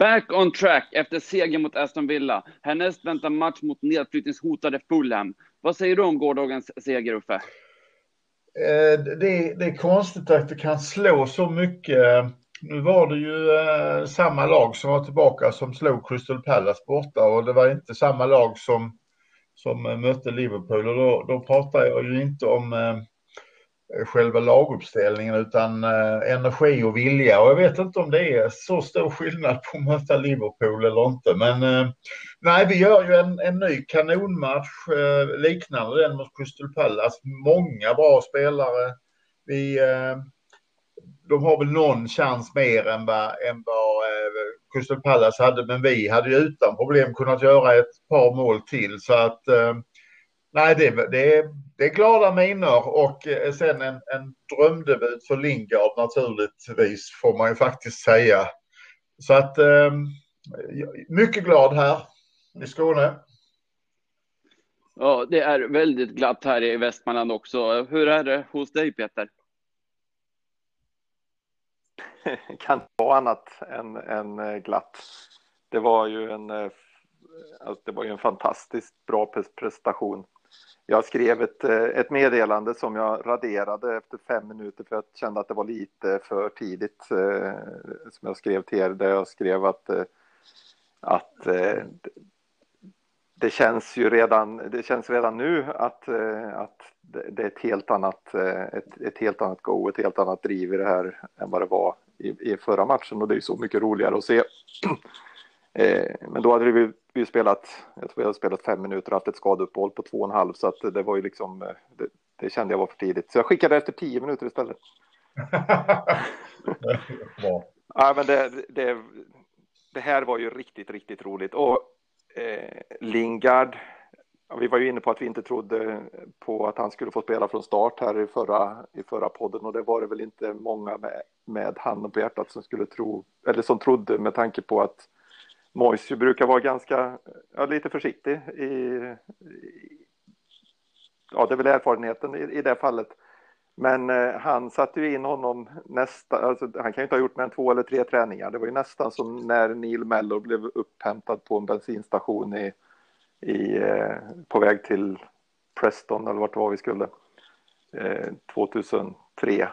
Back on track efter seger mot Aston Villa. Härnäst väntar match mot nedflyttningshotade Fulham. Vad säger du om gårdagens seger, Uffe? Eh, det, det, är konstigt att det kan slå så mycket. Nu var det ju eh, samma lag som var tillbaka som slog Crystal Palace borta och det var inte samma lag som, som eh, mötte Liverpool och då, då pratar jag ju inte om eh, Eh, själva laguppställningen utan eh, energi och vilja. Och jag vet inte om det är så stor skillnad på att möta Liverpool eller inte. Men eh, nej, vi gör ju en, en ny kanonmatch eh, liknande den mot Crystal Palace. Många bra spelare. Vi, eh, de har väl någon chans mer än vad, än vad eh, Crystal Palace hade, men vi hade ju utan problem kunnat göra ett par mål till. Så att eh, nej, det, det, det är glada miner och eh, sen en, en drömdebut för Lingard naturligtvis får man ju faktiskt säga. Så att eh, mycket glad här i Skåne. Ja, det är väldigt glatt här i Västmanland också. Hur är det hos dig Peter? kan vara annat än, än eh, glatt. Det var ju en, alltså det var ju en fantastiskt bra prestation jag skrev ett, eh, ett meddelande som jag raderade efter fem minuter för jag kände att det var lite för tidigt. Eh, som jag skrev till er, där jag skrev att, eh, att eh, det känns ju redan, det känns redan nu att, eh, att det är ett helt annat, ett, ett helt annat go, ett helt annat driv i det här än vad det var i, i förra matchen och det är så mycket roligare att se. Men då hade vi vi spelat, jag tror vi hade spelat fem minuter och haft ett skadeuppehåll på två och en halv så att det var ju liksom, eh, det, det kände jag var för tidigt. Så jag skickade efter tio minuter istället. ja, men det, det, det, här var ju riktigt, riktigt roligt. Och eh, Lingard, vi var ju inne på att vi inte trodde på att han skulle få spela från start här i förra, i förra podden och det var det väl inte många med, med handen på hjärtat som skulle tro, eller som trodde med tanke på att Moise brukar vara ganska, ja, lite försiktig i, i, ja det är väl erfarenheten i, i det fallet. Men eh, han satte ju in honom nästa, alltså, han kan ju inte ha gjort mer än två eller tre träningar. Det var ju nästan som när Neil Mellor blev upphämtad på en bensinstation i, i, eh, på väg till Preston eller vart det var vi skulle, eh, 2003. Eh,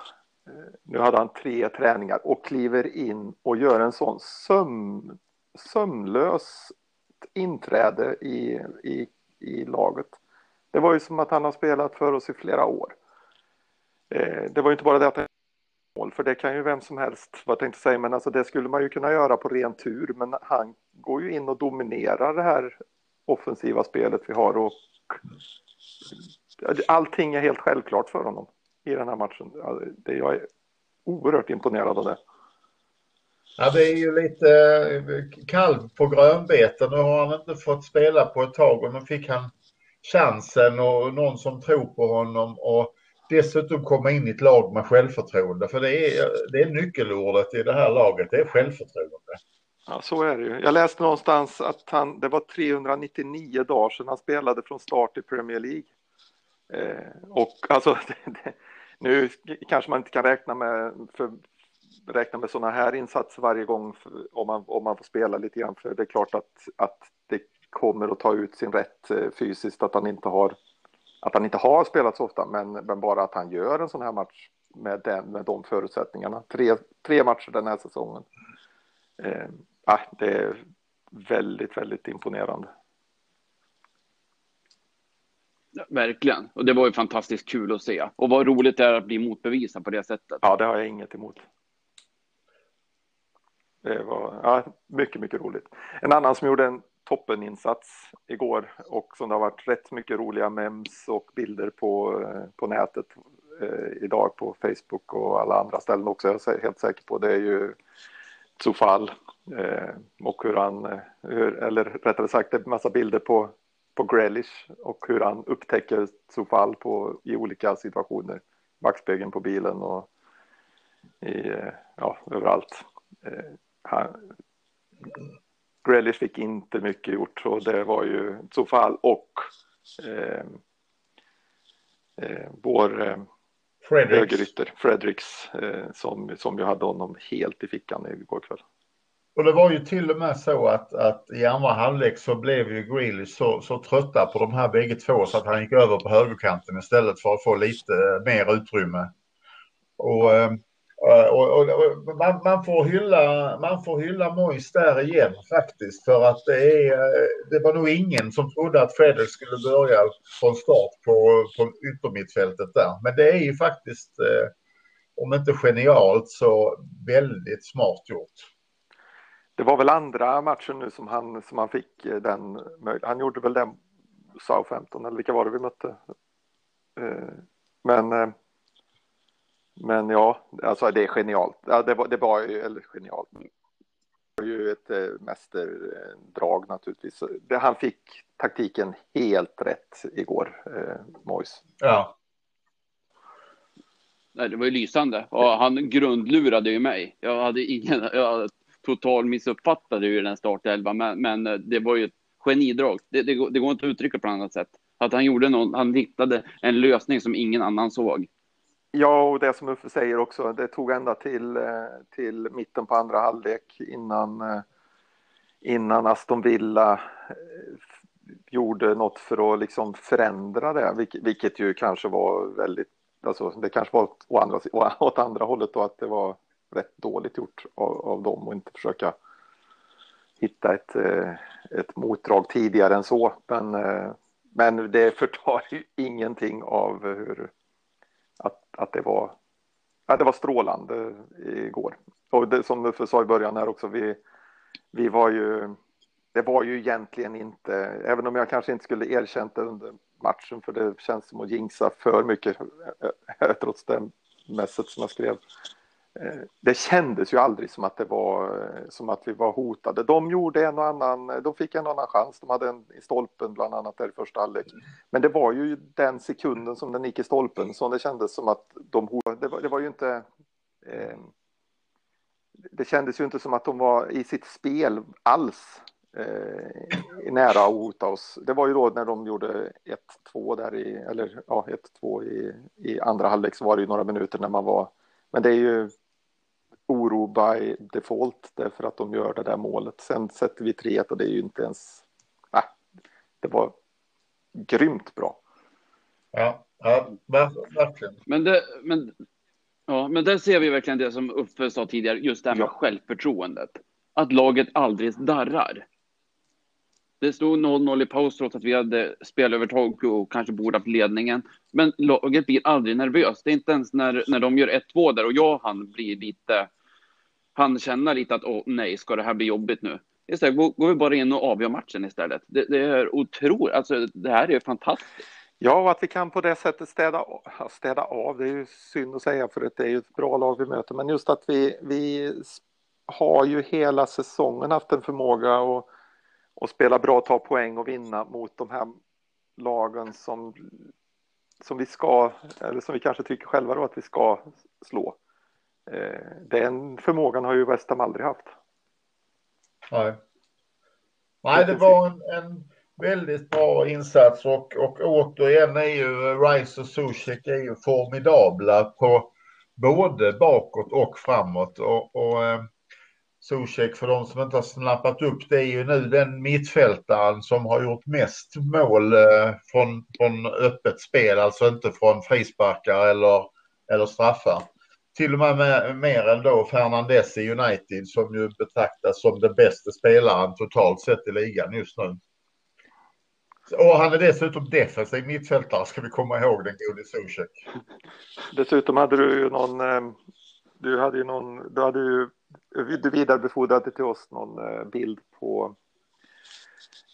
nu hade han tre träningar och kliver in och gör en sån sömn sömlöst inträde i, i, i laget. Det var ju som att han har spelat för oss i flera år. Eh, det var ju inte bara det att han mål, för det kan ju vem som helst, vad jag tänkte säga, men alltså det skulle man ju kunna göra på ren tur, men han går ju in och dominerar det här offensiva spelet vi har och allting är helt självklart för honom i den här matchen. Det, jag är oerhört imponerad av det. Ja, det är ju lite eh, kalv på grönbete. Nu har han inte fått spela på ett tag och nu fick han chansen och någon som tror på honom och dessutom komma in i ett lag med självförtroende. För det är, det är nyckelordet i det här laget, det är självförtroende. Ja, så är det ju. Jag läste någonstans att han, det var 399 dagar sedan han spelade från start i Premier League. Eh, och alltså, det, det, nu kanske man inte kan räkna med, för räkna med sådana här insatser varje gång om man, om man får spela lite grann. För det är klart att, att det kommer att ta ut sin rätt eh, fysiskt att han inte har att han inte har spelat så ofta, men, men bara att han gör en sån här match med, den, med de förutsättningarna. Tre, tre matcher den här säsongen. Eh, det är väldigt, väldigt imponerande. verkligen. Och det var ju fantastiskt kul att se. Och vad roligt det är att bli motbevisad på det sättet. Ja, det har jag inget emot. Det var ja, mycket, mycket roligt. En annan som gjorde en toppeninsats igår och som det har varit rätt mycket roliga mems och bilder på, på nätet eh, idag på Facebook och alla andra ställen också, jag är helt säker på. Det är ju Zufall eh, och hur han, eh, hur, eller rättare sagt det är en massa bilder på, på Grealish och hur han upptäcker Zufall på, i olika situationer. Backspegeln på bilen och i, eh, ja, överallt. Eh, Eh, han, Grealish fick inte mycket gjort och det var ju Zofal och eh, eh, vår eh, högerytter Fredericks eh, som, som ju hade honom helt i fickan igår kväll. och det var ju till och med så att, att i andra halvlek så blev ju Grealish så, så trötta på de här bägge två så att han gick över på högerkanten istället för att få lite mer utrymme. Och, eh, Eh, och, och, och man, man, får hylla, man får hylla Mois där igen faktiskt för att det, är, eh, det var nog ingen som trodde att Fredrik skulle börja från start på, på yttermittfältet där. Men det är ju faktiskt, eh, om inte genialt så väldigt smart gjort. Det var väl andra matchen nu som han, som han fick eh, den. Han gjorde väl den Southampton eller vilka var det vi mötte? Eh, men eh, men ja, alltså det är genialt. Ja, det, var, det var ju, eller genialt, det var ju ett mästerdrag naturligtvis. Det, han fick taktiken helt rätt igår, eh, Mois. Ja. Nej, det var ju lysande och han grundlurade ju mig. Jag hade ingen, jag total missuppfattade ju den startelvan, men, men det var ju ett genidrag. Det, det, det, går inte att uttrycka på annat sätt. Att han gjorde någon, han hittade en lösning som ingen annan såg. Ja, och det som Uffe säger också, det tog ända till, eh, till mitten på andra halvlek innan, eh, innan Aston Villa eh, gjorde något för att liksom förändra det, vilket, vilket ju kanske var väldigt, alltså det kanske var åt andra, åt andra hållet då att det var rätt dåligt gjort av, av dem och inte försöka hitta ett, ett motdrag tidigare än så. Men, men det förtar ju ingenting av hur, att, att det var ja, det var strålande igår. Och det, som du sa i början här också, vi, vi var ju, det var ju egentligen inte, även om jag kanske inte skulle erkänt det under matchen, för det känns som att jinxa för mycket, eh, eh, trots det mässet som jag skrev, Eh, Eh, det kändes ju aldrig som att det var eh, som att vi var hotade. De gjorde en och annan, eh, de fick en och annan chans. De hade en i stolpen bland annat där i första halvlek. Men det var ju den sekunden som den gick i stolpen som det kändes som att de hotade. Det var, det var ju inte. Eh, det kändes ju inte som att de var i sitt spel alls eh, nära att hota oss. Det var ju då när de gjorde 1-2 där i, eller ja, 1-2 i, i andra halvlek så var det ju några minuter när man var men det är ju oro by default därför att de gör det där målet. Sen sätter vi 3 och det är ju inte ens... Äh, det var grymt bra. Ja, ja verkligen. Men, det, men, ja, men där ser vi verkligen det som Uffe sa tidigare, just det här med ja. självförtroendet. Att laget aldrig darrar. Det stod 0-0 i paus trots att vi hade spelövertag och kanske borde haft ledningen. Men laget blir aldrig nervöst. Det är inte ens när, när de gör 1-2 där och jag han blir lite han känner lite att åh nej, ska det här bli jobbigt nu? Istället går vi bara in och avgör matchen istället. Det, det är otroligt, alltså det här är ju fantastiskt. Ja, och att vi kan på det sättet städa, städa av, det är ju synd att säga för det är ju ett bra lag vi möter, men just att vi, vi har ju hela säsongen haft en förmåga att, att spela bra, ta poäng och vinna mot de här lagen som, som vi ska, eller som vi kanske tycker själva då att vi ska slå. Eh, den förmågan har ju West Ham aldrig haft. Nej. Nej, det var en, en väldigt bra insats och, och återigen är ju Rice och Zuzek är ju formidabla på både bakåt och framåt. Och, och eh, Zuzek, för de som inte har snappat upp det, är ju nu den mittfältaren som har gjort mest mål eh, från, från öppet spel, alltså inte från frisparkar eller, eller straffar till och med, med mer än då Fernandes i United som ju betraktas som den bästa spelaren totalt sett i ligan just nu. Och han är dessutom defensiv mittfältare ska vi komma ihåg den gode Zuzek. Dessutom hade du ju någon, eh, du hade ju någon, du hade ju, du vidarebefordrade till oss någon eh, bild på,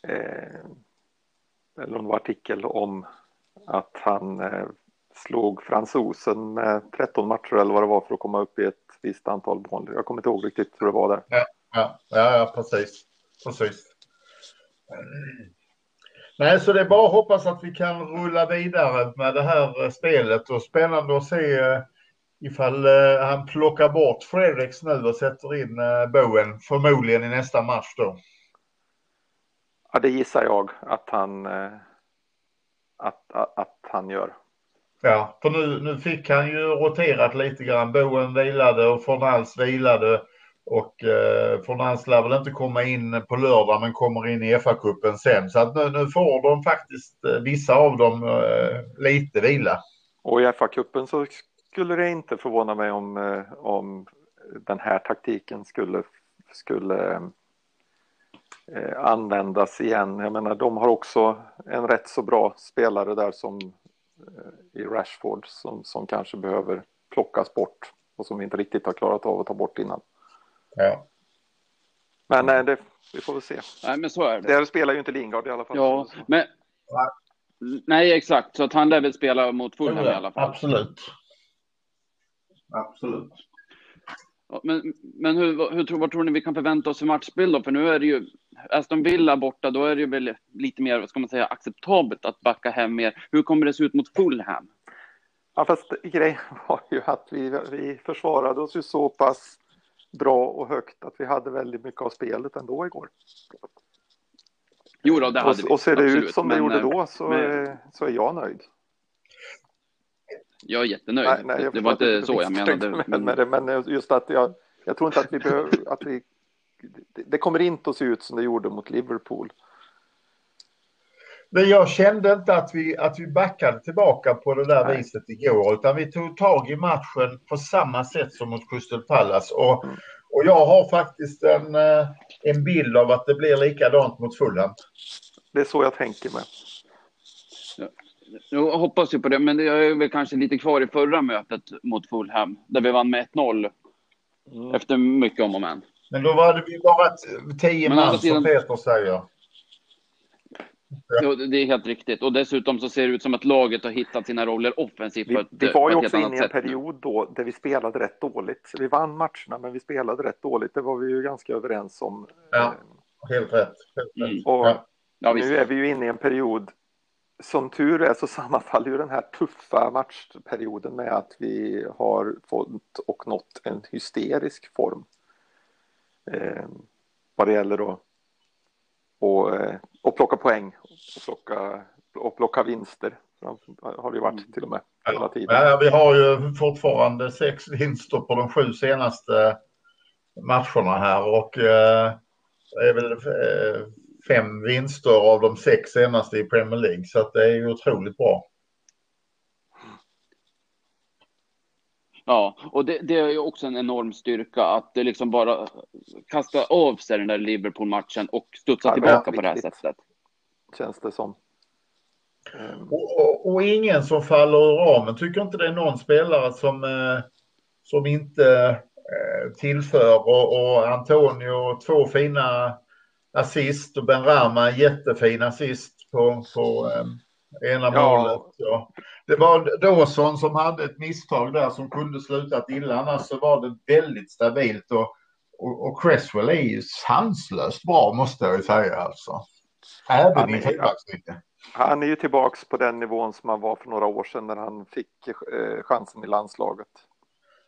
eh, eller någon artikel om att han eh, slog fransosen med 13 matcher eller vad det var för att komma upp i ett visst antal mål. Jag kommer inte ihåg riktigt hur det var där. Ja, ja, ja, precis. precis. Nej, så det är bara att hoppas att vi kan rulla vidare med det här spelet och spännande att se eh, ifall eh, han plockar bort Fredriks nu och sätter in eh, Bowen förmodligen i nästa match då. Ja, det gissar jag att han, att, att, att han gör. Ja, för nu, nu fick han ju roterat lite grann. Boen vilade och Fornals vilade. Och eh, Fornals lär väl inte komma in på lördag men kommer in i FA-cupen sen. Så att nu, nu får de faktiskt, eh, vissa av dem, eh, lite vila. Och i FA-cupen så skulle det inte förvåna mig om, eh, om den här taktiken skulle, skulle eh, användas igen. Jag menar, de har också en rätt så bra spelare där som i Rashford som, som kanske behöver plockas bort och som vi inte riktigt har klarat av att ta bort innan. Ja. Men nej, det, vi får väl se. Nej, men så är det. Där spelar ju inte Lingard i alla fall. Ja, men... Nej, exakt. Så att han lär väl spela mot Fulham i alla fall. Absolut. Absolut. Men, men hur, hur tror, vad tror ni vi kan förvänta oss för matchbild då? För nu är det ju Aston Villa borta, då är det ju väl lite mer, vad ska man säga, acceptabelt att backa hem mer. Hur kommer det se ut mot Fulham? Ja, fast grejen var ju att vi, vi försvarade oss ju så pass bra och högt att vi hade väldigt mycket av spelet ändå igår. Jo då, det hade och, vi. Och ser det absolut. ut som det Men, gjorde eh, då så, men- så är jag nöjd. Jag är jättenöjd. Nej, nej, det, var förstår inte så jag menade. mig Med det, men just att jag, jag tror inte att vi behöver, att vi, det, kommer inte att se ut som det gjorde mot Liverpool. Men jag kände inte att vi, att vi backade tillbaka på det där Nej. viset igår utan vi tog tag i matchen på samma sätt som mot Crystal Palace. Och, Mm. och jag har faktiskt en, eh, en bild av att det blir likadant mot Fulham. Det är så jag tänker med. Jag hoppas ju på det, men jag är väl kanske lite kvar i förra mötet mot Fulham, där vi vann med 1-0 Mm. efter mycket om och men. Men då var det vi bara tio Men man sidan- som Peter säger. Jo, Det är helt riktigt. Och dessutom så ser det ut som att laget har hittat sina roller offensivt Vi, vi var ju också inne i en period då där vi spelade rätt dåligt. Vi vann matcherna men vi spelade rätt dåligt. Det var vi ju ganska överens om. Ja. Helt rätt. Helt rätt. Mm. Och Ja. Ja, nu är vi ju inne i en period som tur är så sammanfaller ju den här tuffa matchperioden med att vi har fått och nått en hysterisk form. Eh, vad det gäller då och, eh, och plocka poäng och plocka, och plocka vinster. Har det ju varit till och med hela tiden. Ja, vi har ju fortfarande sex vinster på de sju senaste matcherna här och eh, är väl eh, fem vinster av de sex senaste i Premier League så att det är ju otroligt bra. Ja, och det, det är ju också en enorm styrka att det liksom bara kasta av sig den där Liverpool-matchen och studsa Ja, tillbaka på det här sättet. Känns det som. Eh, Och, och, och ingen som faller ur ramen. Tycker inte det är någon spelare som, eh, som inte eh, tillför och, och Antonio två fina assist och Ben Rama jättefin assist på, på eh, ena målet. Ja. Det var Dawson som hade ett misstag där som kunde slutat illa. Annars så var det väldigt stabilt och, och, och Cresswell är ju sanslöst bra måste jag ju säga alltså. Även Han i fyrbackslinjen. Han är ju tillbaks på den nivån som han var för några år sedan när han fick eh, chansen i landslaget.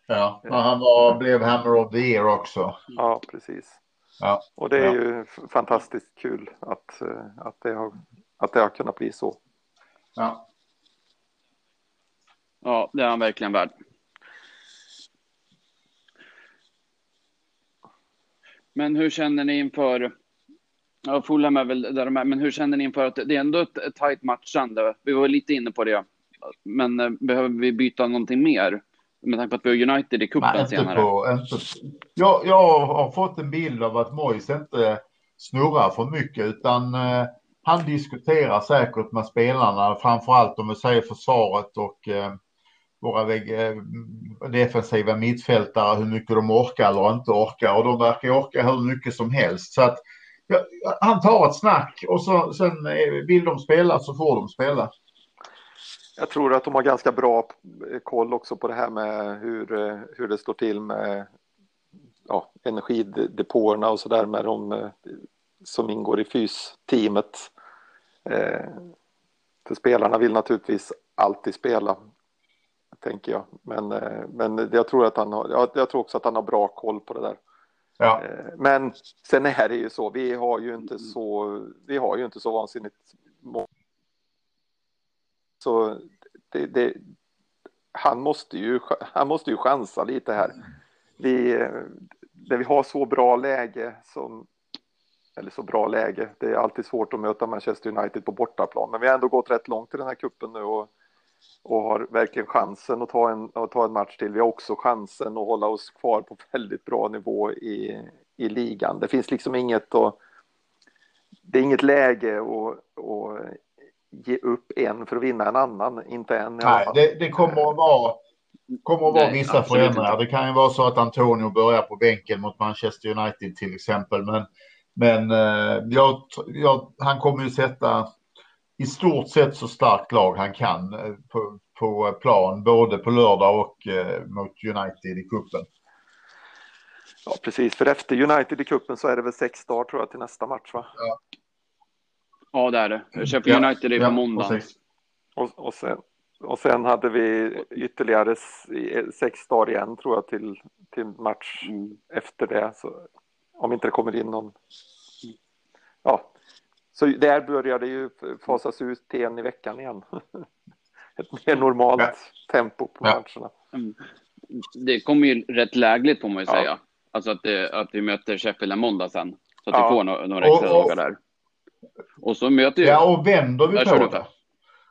Ja, och han var, blev Hammer of the Year också. Ja, precis. Ja. Och det är Ja. ju fantastiskt kul att, eh, att, det har, att det har kunnat bli så. Ja. Ja, det är han verkligen värd. Men hur känner ni inför... Ja, Fulham är väl där de är, men hur känner ni inför att det är ändå ett, ett tajt matchande? Vi var lite inne på det. Men eh, behöver vi byta någonting mer? Med tanke på att vi har United i cupen senare. på, inte, jag, jag har fått en bild av att Moise inte snurrar för mycket utan eh, han diskuterar säkert med spelarna, framförallt om vi säger försvaret och eh, våra eh, defensiva mittfältare, hur mycket de orkar eller inte orkar och de verkar orka hur mycket som helst. Så att ja, han tar ett snack och så, sen eh, vill de spela så får de spela. Jag tror att de har ganska bra eh, koll också på det här med hur, eh, hur det står till med ja, energidepåerna och så där med de eh, som ingår i fysteamet. Eh, för spelarna vill naturligtvis alltid spela, tänker jag. Men, eh, men jag, tror att han har, jag, jag tror också att han har bra koll på det där. Ja, Eh, Men sen är det ju så, vi har ju inte så, vi har ju inte så vansinnigt må- så det, det, han, måste ju, han måste ju chansa lite här. Vi, där vi har så bra läge som eller så bra läge. Det är alltid svårt att möta Manchester United på bortaplan, men vi har ändå gått rätt långt i den här kuppen nu och, och har verkligen chansen att ta, en, att ta en match till. Vi har också chansen att hålla oss kvar på väldigt bra nivå i, i ligan. Det finns liksom inget att, det är inget läge att, att ge upp en för att vinna en annan, inte en. Nej, det, det kommer att vara kommer att vara Nej, vissa förändringar. Det kan ju vara så att Antonio börjar på bänken mot Manchester United till exempel. Men, men eh, jag, jag, han kommer ju sätta i stort sett så starkt lag han kan eh, på, på plan, både på lördag och eh, mot United i kuppen. Ja, precis. För efter United i kuppen så är det väl sex dagar tror jag till nästa match, va? Ja, ja det är det. Sheffield United är på ja, måndag. Och, och, sen, och sen hade vi ytterligare sex dagar igen tror jag till, till match mm. efter det. Så om inte det kommer in någon. Ja, så där börjar det ju fasas ut till en i veckan igen. Ett mer normalt ja. tempo på ja. matcherna. Mm. Det kommer ju rätt lägligt får man ju ja. säga. Alltså att, det, att vi möter Sheffield en måndag sen. Så att vi får några, några extra och, dagar där. Och så möter ju... Ja, och vänder vi på det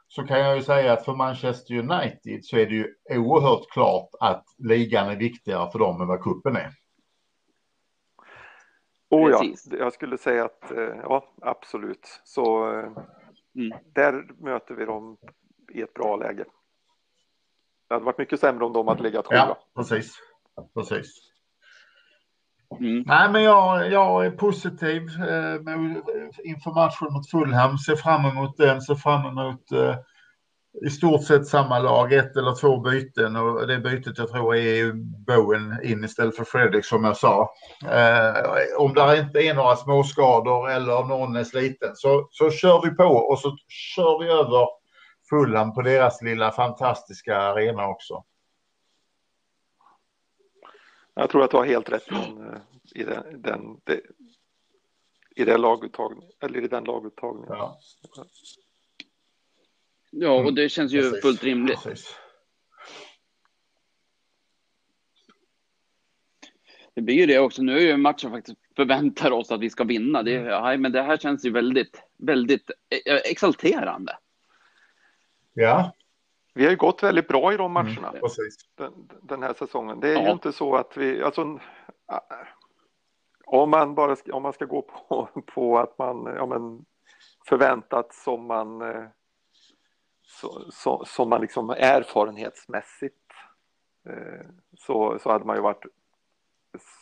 så kan jag ju säga att för Manchester United så är det ju oerhört klart att ligan är viktigare för dem än vad kuppen är. Oh ja, jag skulle säga att eh, ja, absolut. Så eh, mm. där möter vi dem i ett bra läge. Det hade varit mycket sämre om de hade legat sjua. Ja, precis. precis. Mm. Nej, men jag, jag är positiv eh, med, inför matchen mot Fulham. Ser fram emot den, ser fram emot eh, i stort sett samma lag, ett eller två byten och det bytet jag tror är Bowen in istället för Fredrik som jag sa. Eh, om det inte är några småskador eller om någon är sliten så, så kör vi på och så kör vi över Fulham på deras lilla fantastiska arena också. Jag tror att du har helt rätt i den, den, det, i det laguttagning, eller i den laguttagningen. Ja. ja, och det känns ju Precis. fullt rimligt. Precis. Det blir ju det också. Nu är ju matchen faktiskt förväntar oss att vi ska vinna. Det, mm. men det här känns ju väldigt, väldigt eh, exalterande. Ja, vi har ju gått väldigt bra i de mm, matcherna mm, den, den, här säsongen. Det är ja. ju inte så att vi, alltså, om man bara ska, om man ska gå på, på att man ja, men, förväntat som man eh, så, så, som man liksom erfarenhetsmässigt eh, så, så hade man ju varit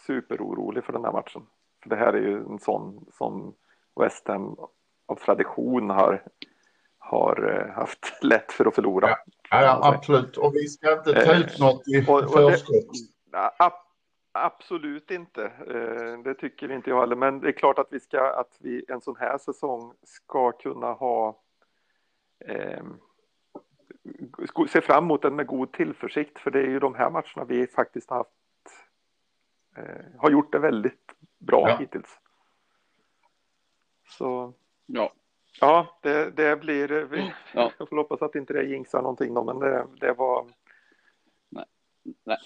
superorolig för den här matchen. För det här är ju en sån som West Ham av tradition har, har eh, haft lätt för att förlora. Ja. Ja, ja, absolut. Och vi ska inte ta ut eh, något i förskott. Absolut inte. Eh, det tycker inte jag heller. Men det är klart att vi ska att vi en sån här säsong ska kunna ha eh, se fram emot den med god tillförsikt. För det är ju de här matcherna vi faktiskt har haft eh, har gjort det väldigt bra ja. hittills. Så ja. Ja, det, det blir... Vi, ja. Jag får hoppas att inte det jinxar någonting då, men det, det var... Nej. Nej.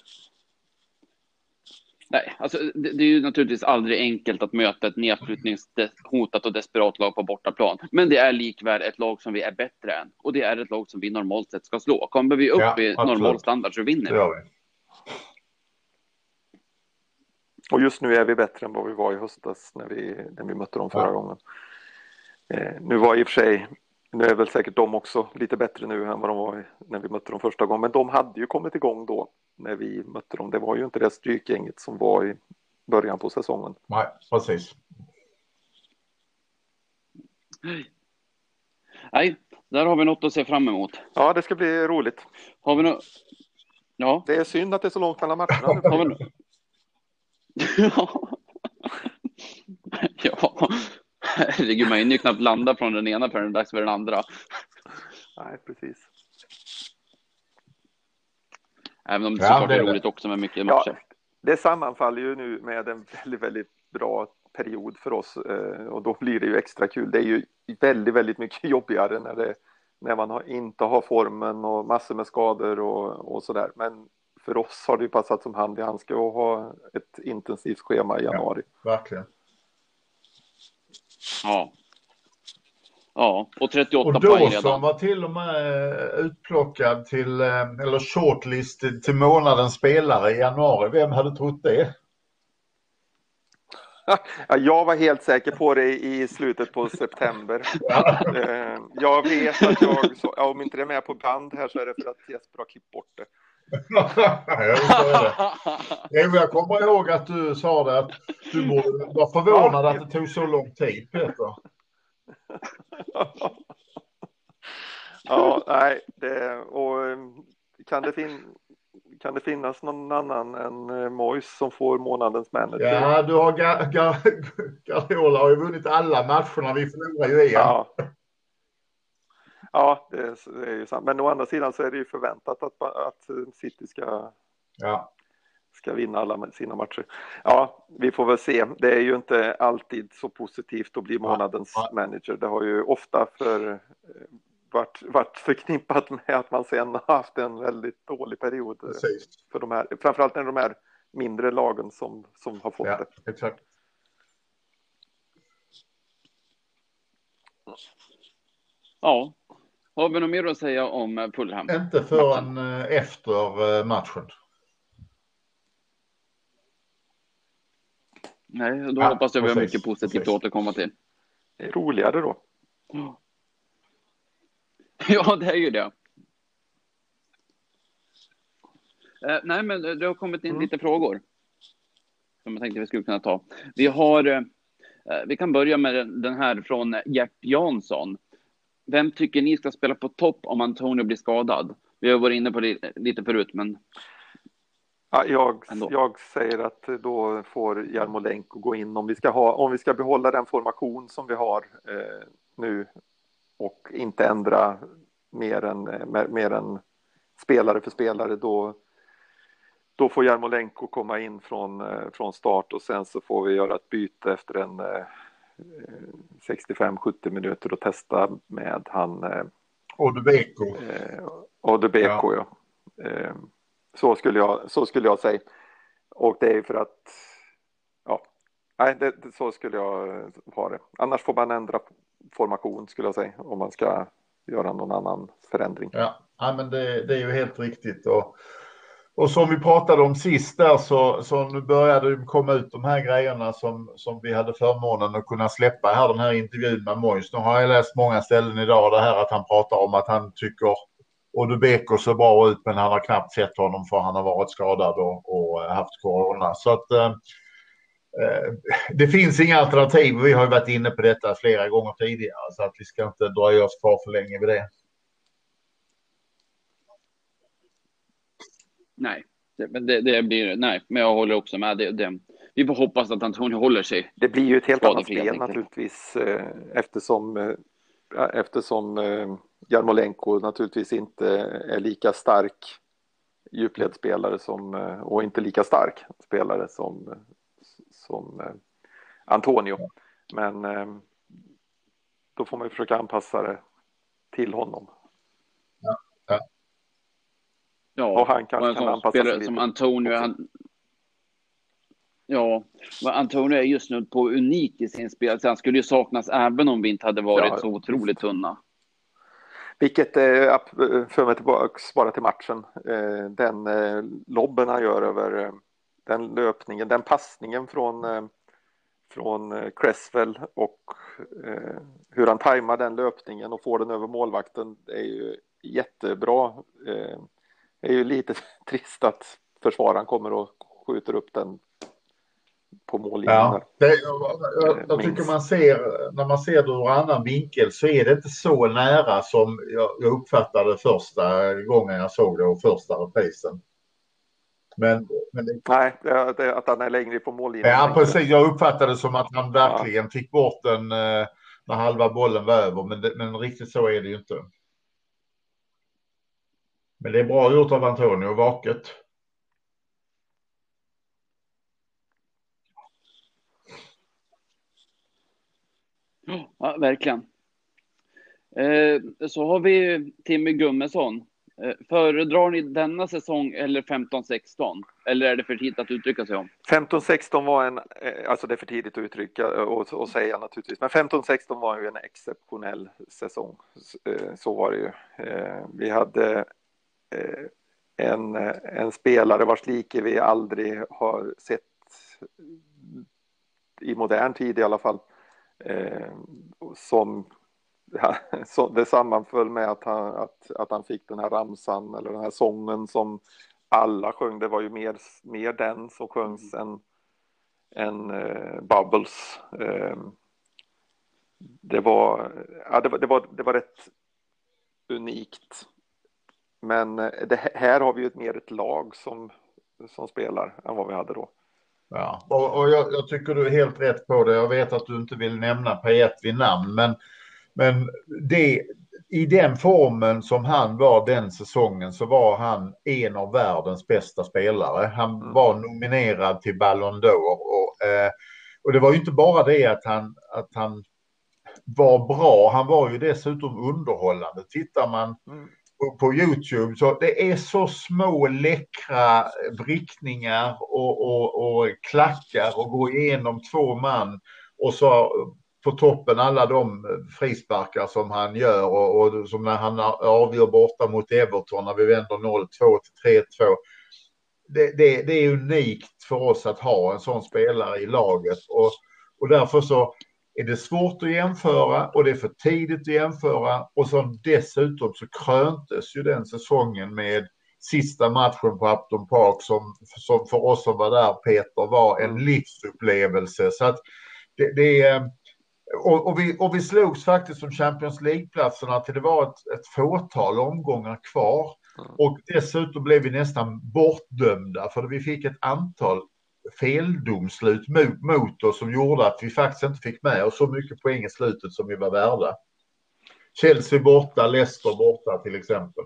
Nej, alltså det, det, är ju naturligtvis aldrig enkelt att möta ett nedflyttningshotat och desperat lag på bortaplan. Men det är likväl ett lag som vi är bättre än. Och det är ett lag som vi normalt sett ska slå. Kommer vi upp ja, i normal standard så vinner vi. vi. Och just nu är vi bättre än vad vi var i höstas när vi, när vi mötte dem förra ja. gången. Eh, nu var i och för sig, nu är väl säkert de också lite bättre nu än vad de var när vi mötte dem första gången, men de hade ju kommit igång då när vi mötte dem. Det var ju inte det strykgänget som var i början på säsongen. Nej, precis. Nej, där har vi något att se fram emot. Ja, det ska bli roligt. Har vi något? Ja. Det är synd att det är så långt mellan matcherna. har vi no... ja. ja. Herregud, man hinner ju knappt landa från den ena förrän det är dags för den andra. Nej, precis. Även om det såklart ja, är roligt också med mycket matcher. Ja, det sammanfaller ju nu med en väldigt, väldigt bra period för oss eh, och då blir det ju extra kul. Det är ju väldigt, väldigt mycket jobbigare när, det, när man har, inte har formen och massor med skador och, och sådär. Men för oss har det ju passat som hand i handske att ha ett intensivt schema i januari. Ja, verkligen. Ja. Ja, och 38 och poäng Dawson redan. var till och med eh, utplockad till, eh, eller shortlisted till månadens spelare i januari. Vem hade trott det? Ja, jag var helt säker på det i slutet på september. Eh, Jag vet att jag, om inte det är med på band här så är det för att Jesper har klippt bort det. Ja, så är det. Jo, jag kommer ihåg att du sa det att du vara förvånad att det tog så lång tid, Peter. Ja, nej, det, och eh, kan det, fin, kan det finnas någon annan än eh, Mois som får månadens manager? Ja, du har Guardiola har ju vunnit alla matcherna. Vi förlorar ju en. Ja, ja det, är- det är ju sant. Men å andra sidan så är det ju förväntat att, att City ska, Ja. ska vinna alla sina matcher. Ja, vi får väl se. Det är ju inte alltid så positivt att bli månadens Ja. manager. Det har ju ofta för, eh, varit, varit förknippat med att man sen har haft en väldigt dålig period eh, Precis. för de här, framförallt när de här mindre lagen som, som har fått Ja, det. exakt. Ja. Har vi något mer att säga om eh, Fulham? Inte förrän eh, efter eh, matchen. Nej, då Ja, hoppas jag vi har precis, mycket positivt precis. att återkomma till. Det är roligare då. Ja, det är ju det. Eh, nej, men det har kommit in Mm. lite frågor. Som jag tänkte vi skulle kunna ta. Vi har, eh, vi kan börja med den- den här från Gert Jansson. Vem tycker ni ska spela på topp om Antonio blir skadad? Vi har varit inne på det lite förut, men Ja, jag, jag säger att då får Jarmolenko gå in om vi ska, ha, om vi ska behålla den formation som vi har eh, nu och inte ändra mer än, eh, mer, mer än spelare för spelare då, då får Jarmolenko komma in från, eh, från start och sen så får vi göra ett byte efter en eh, 65-70 minuter och testa med han eh, Och Dubeko. Eh, det BK, ja. Eh, så, skulle jag, så skulle jag säga. Och det är för att, ja, nej, det, så skulle jag ha det. Annars får man ändra formation skulle jag säga, om man ska göra någon annan förändring. Ja, ja men det, det är ju helt riktigt. Och, och som vi pratade om sist där så, så nu började det komma ut de här grejerna som, som vi hade förmånen att kunna släppa här, den här intervjun med Mois. Nu har jag läst många ställen idag det här att han pratar om att han tycker Odubeko ser bra ut men han har knappt sett honom för han har varit skadad och, och eh, haft corona. Så att eh, eh, det finns inga alternativ. Vi har ju varit inne på detta flera gånger tidigare så att vi ska inte dröja oss kvar för länge vid det. Nej. Det, men det, det blir, nej, men jag håller också med. Det, det, vi får hoppas att Antonio håller sig. Det blir ju ett helt annat spel naturligtvis eh, eftersom, eh, eftersom eh, Jarmolenko naturligtvis inte är lika stark djupledsspelare som, och inte lika stark spelare som, som Antonio. Men då får man ju försöka anpassa det till honom. Ja, Och han kanske kan anpassa spelare sig som lite. Antonio. Han, ja, Antonio är just nu på unik i sin spel. Så han skulle ju saknas även om vi inte hade varit Ja, så otroligt tunna. Vilket eh, för mig tillbaka bara till matchen. Eh, den eh, lobben han gör över den löpningen, den passningen från, från Cresswell och hur han tajmar den löpningen och får den över målvakten är ju jättebra. Eh, det är ju lite trist att försvararen kommer och skjuter upp den på mållinjen. Ja, det, jag, jag, jag tycker man ser, när man ser det ur annan vinkel så är det inte så nära som jag, jag uppfattade första gången jag såg det och första reprisen. Men, men det, Nej, det, det, att han är längre ifrån mållinjen. ja, precis. Jag uppfattade det som att han verkligen fick bort den eh, när halva bollen var över. Men, det, men riktigt så är det ju inte. Men det är bra gjort av Antonio, vaket. Ja, verkligen. Eh, så har vi Timmy Gummesson. Eh, föredrar ni denna säsong eller 15-16? Eller är det för tidigt att uttrycka sig om? 15-16 var en, eh, alltså det är för tidigt att uttrycka och, och säga naturligtvis, men 15-16 var ju en exceptionell säsong. Så var det ju. Vi hade en, en spelare vars like vi aldrig har sett i modern tid i alla fall. Som så det sammanföll med att han, att, att han fick den här ramsan eller den här sången som alla sjöng. Det var ju mer, mer den som sjöngs än, än uh, Bubbles. Uh, det, var, ja, det, var, det, var, det var rätt unikt. Men eh, det, här har vi ju ett mer ett lag som, som spelar än vad vi hade då. Ja, och, och jag, jag, tycker du är helt rätt på det. Jag vet att du inte vill nämna P1 vid namn, men men det, i den formen som han var den säsongen så var han en av världens bästa spelare. Han mm. var nominerad till Ballon d'Or. Och, eh, och det var ju inte bara det att han, att han var bra, han var ju dessutom underhållande. Tittar man mm på, på, Youtube så det är så små läckra vrickningar och, och, och klackar och gå igenom två man och så på toppen alla de frisparkar som han gör och, och som när han avgör borta mot Everton när vi vänder 0-2 till 3-2. Det, det, det, är unikt för oss att ha en sån spelare i laget och, och därför så är det svårt att jämföra och det är för tidigt att jämföra och så dessutom så kröntes ju den säsongen med sista matchen på Upton Park som, som för oss som var där Peter var en livsupplevelse så att det, det, och, och, vi, och vi slogs faktiskt om Champions League-platserna till det var ett, ett fåtal omgångar kvar. Mm. Och dessutom blev vi nästan bortdömda för vi fick ett antal feldomslut mot, mot oss som gjorde att vi faktiskt inte fick med oss så mycket poäng i slutet som vi var värda. Chelsea borta, Leicester borta till exempel.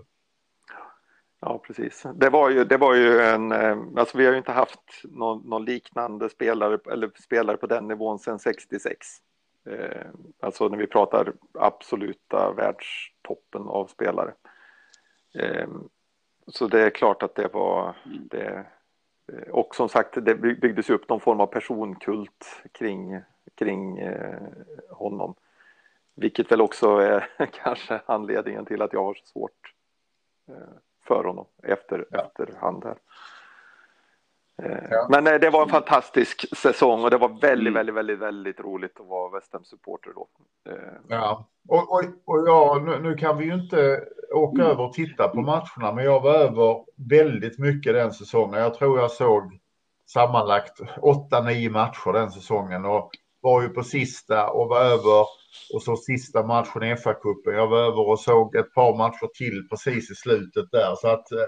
Ja, precis. Det var ju, det var ju en, eh, alltså vi har ju inte haft någon, någon liknande spelare, eller spelare på den nivån sedan 66. Eh, alltså när vi pratar absoluta världstoppen av spelare. Eh, så det är klart att det var det. Eh, och som sagt, det byggdes upp någon form av personkult kring, kring eh, honom. Vilket väl också är kanske anledningen till att jag har svårt eh, för honom efter, ja. efterhand här. Ja. Men eh, det var en fantastisk säsong och det var väldigt, mm. väldigt, väldigt, väldigt roligt att vara West supporter då. Eh, ja, och, och, och ja, nu, nu, kan vi ju inte åka mm. över och titta på matcherna, men jag var över väldigt mycket den säsongen. Jag tror jag såg sammanlagt åtta, nio matcher den säsongen och var ju på sista och var över och så sista matchen i FA-cupen. Jag var över och såg ett par matcher till precis i slutet där. Så att eh,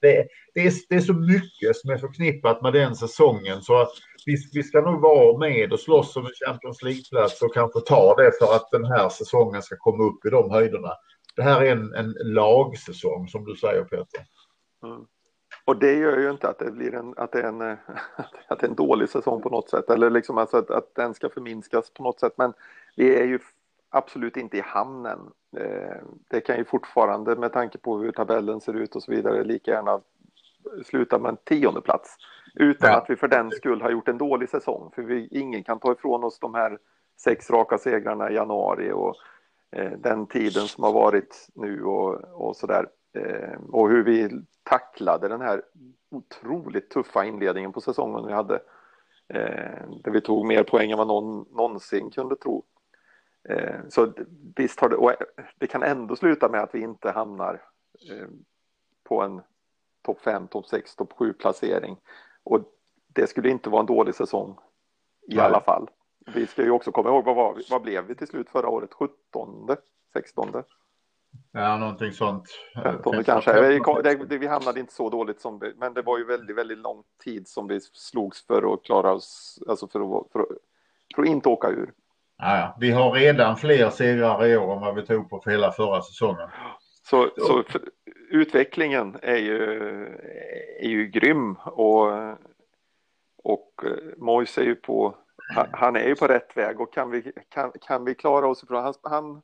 det, det, är, det är så mycket som är förknippat med den säsongen så att vi, vi ska nog vara med och slåss om en Champions League-plats och kanske ta det för att den här säsongen ska komma upp i de höjderna. Det här är en, en lagsäsong som du säger Peter. Mm. Och det gör ju inte att det blir en, att det är en, att det är en dålig säsong på något sätt eller liksom alltså att, att den ska förminskas på något sätt. Men vi är ju absolut inte i hamnen. Eh, det kan ju fortfarande med tanke på hur tabellen ser ut och så vidare lika gärna sluta med en tionde plats utan ja. att vi för den skull har gjort en dålig säsong. För vi, ingen kan ta ifrån oss de här sex raka segrarna i januari och eh, den tiden som har varit nu och, och där. Eh, och hur vi tacklade den här otroligt tuffa inledningen på säsongen vi hade. Eh, där vi tog mer poäng än vad någon någonsin kunde tro. Eh, så visst har det, och det kan ändå sluta med att vi inte hamnar på en topp 5, topp 6, topp 7 placering. Och det skulle inte vara en dålig säsong i Nej. alla fall. Vi ska ju också komma ihåg vad, var, vad blev vi till slut förra året? 17, 16? Ja, någonting sånt. 15 kanske. Vi, det, vi hamnade inte så dåligt som men det var ju väldigt, väldigt lång tid som vi slogs för att klara oss, alltså för att, för för att inte åka ur. Ja, vi har redan fler segrar i år än vad vi tog på för hela förra säsongen. Så, så utvecklingen är ju, är ju grym och, och eh, Mois är ju på, han är ju på rätt väg och kan vi, kan, kan vi klara oss ifrån, han, han,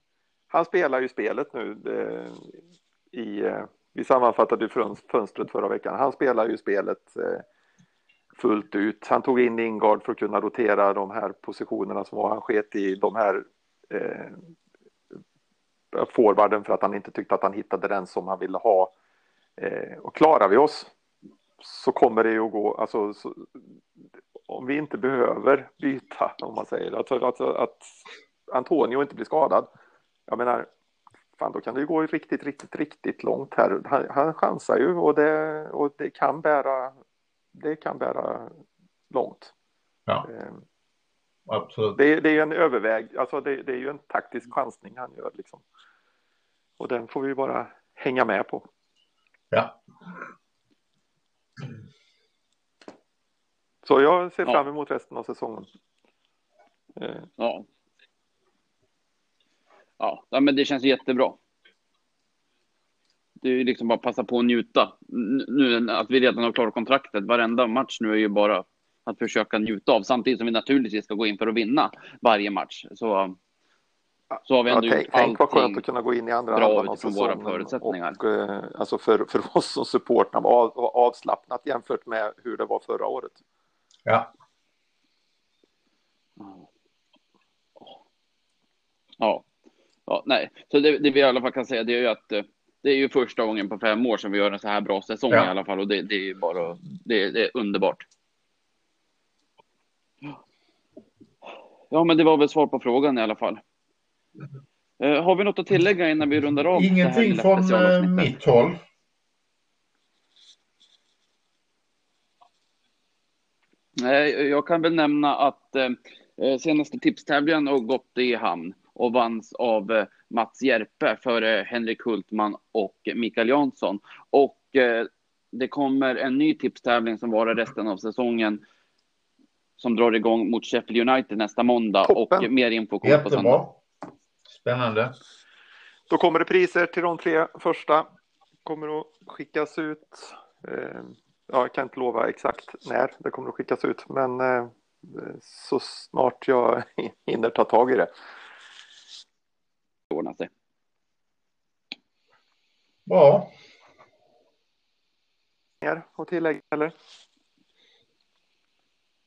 han spelar ju spelet nu eh, i, eh, vi sammanfattade fönstret förra veckan. Han spelar ju spelet eh, fullt ut. Han tog in Ingard för att kunna rotera de här positionerna som var. Han sket i de här eh, forwarden för att han inte tyckte att han hittade den som han ville ha. Eh, och klarar vi oss så kommer det ju att gå, alltså, så, om vi inte behöver byta, om man säger, alltså, alltså, att Antonio inte blir skadad. Jag menar, fan då kan det ju gå riktigt, riktigt, riktigt långt här. Han, han chansar ju och det, och det kan bära, det kan bära långt. Ja. Eh, Absolut. Det, det är en överväg, alltså det, det, är ju en taktisk chansning han gör liksom. Och den får vi bara hänga med på. Ja. Så jag ser fram emot resten av säsongen. Eh. Ja. Ja, men det känns jättebra. Det är liksom bara att passa på att njuta. Nu att vi redan har klarat kontraktet. Varenda match nu är ju bara att försöka njuta av. Samtidigt som vi naturligtvis ska gå in för att vinna varje match. Så, så har vi ändå ja, gjort tänk, tänk vad skönt att kunna gå in i andra bra utifrån våra förutsättningar. Och, eh, alltså för, för oss som supportrar var avslappnat jämfört med hur det var förra året. Ja. Ja. Ja nej, så det, det vi i alla fall kan säga det är ju att eh, det är ju första gången på fem år som vi gör en så här bra säsong ja. i alla fall och det, det är ju bara, det, det, är underbart. Ja, men det var väl svar på frågan i alla fall. Uh, har vi något att tillägga innan vi rundar av? Ingenting från uh, mitt håll. Nej, jag kan väl nämna att uh, senaste tipstävlingen har gått i hamn och vanns av uh, Mats Järpe före Henrik Hultman och Mikael Jansson. Och det kommer en ny tipstävling som varar resten av säsongen som drar igång mot Sheffield United nästa måndag Toppen. och mer info kommer på söndag. Spännande. Då kommer det priser till de tre första. Kommer att skickas ut. Eh, jag kan inte lova exakt när det kommer att skickas ut, men eh, så snart jag hinner ta tag i det. Ordna sig. Bra. Mer att tillägga eller?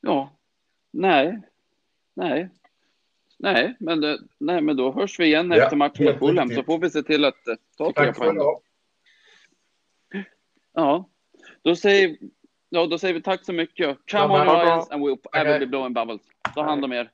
Ja, Nej, nej, nej, men, det, nej, men då hörs vi igen ja, efter matchen mot Fulham så får vi se till att eh, ta tre poäng. Ja, då säger, ja, då säger vi tack så mycket. Come on, Lions, and we'll ever be blowing bubbles. Ta hand om er.